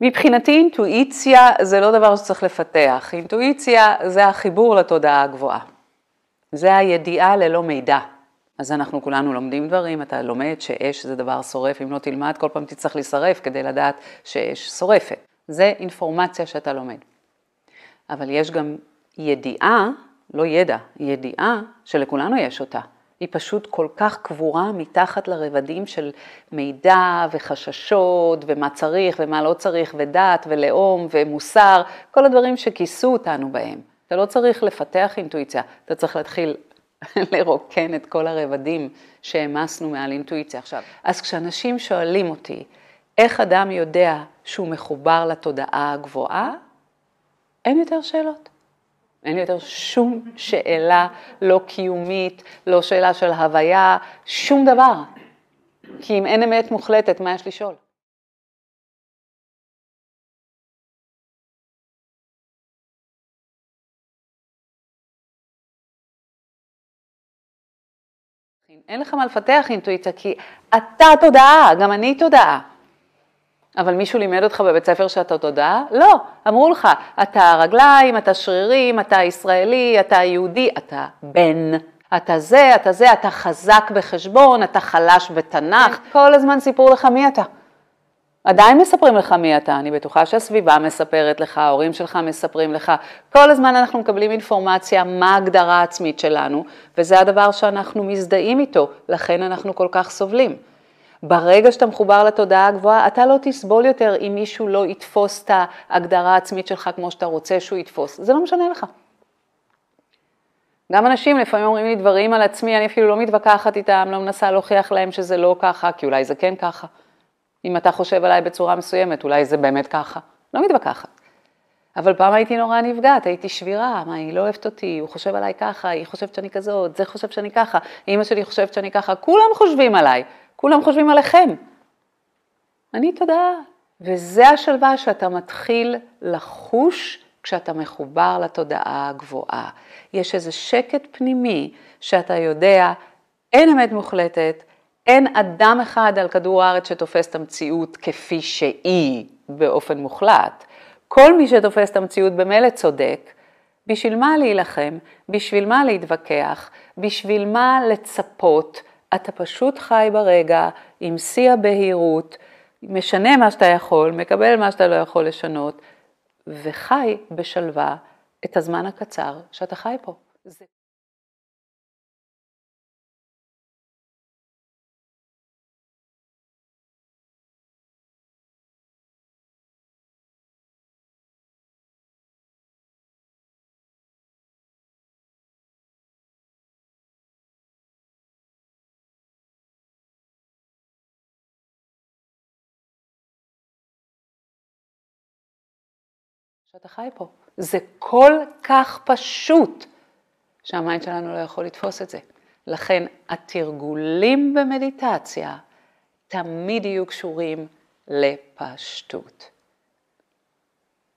מבחינתי אינטואיציה זה לא דבר שצריך לפתח, אינטואיציה זה החיבור לתודעה הגבוהה. זה הידיעה ללא מידע. אז אנחנו כולנו לומדים דברים, אתה לומד שאש זה דבר שורף, אם לא תלמד כל פעם תצטרך להישרף כדי לדעת שאש שורפת. זה אינפורמציה שאתה לומד. אבל יש גם ידיעה, לא ידע, ידיעה שלכולנו יש אותה. היא פשוט כל כך קבורה מתחת לרבדים של מידע וחששות ומה צריך ומה לא צריך ודת ולאום ומוסר, כל הדברים שכיסו אותנו בהם. אתה לא צריך לפתח אינטואיציה, אתה צריך להתחיל לרוקן את כל הרבדים שהעמסנו מעל אינטואיציה. עכשיו, אז כשאנשים שואלים אותי, איך אדם יודע שהוא מחובר לתודעה הגבוהה, אין יותר שאלות. אין יותר שום שאלה לא קיומית, לא שאלה של הוויה, שום דבר. כי אם אין אמת מוחלטת, מה יש לשאול? אין לך מה לפתח אינטואיציה, כי אתה תודעה, גם אני תודעה. אבל מישהו לימד אותך בבית ספר שאתה תודעה? לא, אמרו לך, אתה רגליים, אתה שרירים, אתה ישראלי, אתה יהודי, אתה בן. אתה זה, אתה זה, אתה חזק בחשבון, אתה חלש בתנ"ך, כל הזמן סיפרו לך מי אתה. עדיין מספרים לך מי אתה, אני בטוחה שהסביבה מספרת לך, ההורים שלך מספרים לך, כל הזמן אנחנו מקבלים אינפורמציה מה ההגדרה העצמית שלנו, וזה הדבר שאנחנו מזדהים איתו, לכן אנחנו כל כך סובלים. ברגע שאתה מחובר לתודעה הגבוהה, אתה לא תסבול יותר אם מישהו לא יתפוס את ההגדרה העצמית שלך כמו שאתה רוצה שהוא יתפוס, זה לא משנה לך. גם אנשים לפעמים אומרים לי דברים על עצמי, אני אפילו לא מתווכחת איתם, לא מנסה להוכיח להם שזה לא ככה, כי אולי זה כן ככה. אם אתה חושב עליי בצורה מסוימת, אולי זה באמת ככה. לא מתווכחת. אבל פעם הייתי נורא נפגעת, הייתי שבירה, מה, היא לא אוהבת אותי, הוא חושב עליי ככה, היא חושבת שאני כזאת, זה חושב שאני ככה, אימא שלי חושבת שאני ככה, כולם חושבים עליי, כולם חושבים עליכם. אני תודה. וזה השלווה שאתה מתחיל לחוש כשאתה מחובר לתודעה הגבוהה. יש איזה שקט פנימי שאתה יודע, אין אמת מוחלטת, אין אדם אחד על כדור הארץ שתופס את המציאות כפי שהיא באופן מוחלט. כל מי שתופס את המציאות במילא צודק. בשביל מה להילחם? בשביל מה להתווכח? בשביל מה לצפות? אתה פשוט חי ברגע עם שיא הבהירות, משנה מה שאתה יכול, מקבל מה שאתה לא יכול לשנות, וחי בשלווה את הזמן הקצר שאתה חי פה. שאתה חי פה. זה כל כך פשוט שה mind שלנו לא יכול לתפוס את זה. לכן התרגולים במדיטציה תמיד יהיו קשורים לפשטות.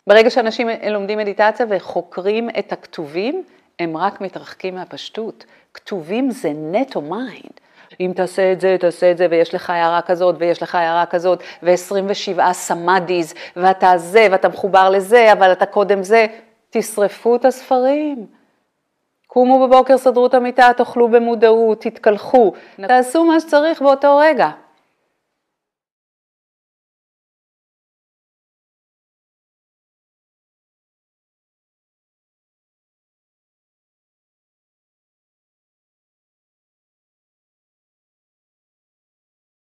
ברגע שאנשים לומדים מדיטציה וחוקרים את הכתובים, הם רק מתרחקים מהפשטות. כתובים זה נטו mind. אם תעשה את זה, תעשה את זה, ויש לך הארה כזאת, ויש לך הארה כזאת, ו-27 samadhis, ואתה זה, ואתה מחובר לזה, אבל אתה קודם זה, תשרפו את הספרים. קומו בבוקר, סדרו את המיטה, תאכלו במודעות, תתקלחו, תעשו מה שצריך באותו רגע.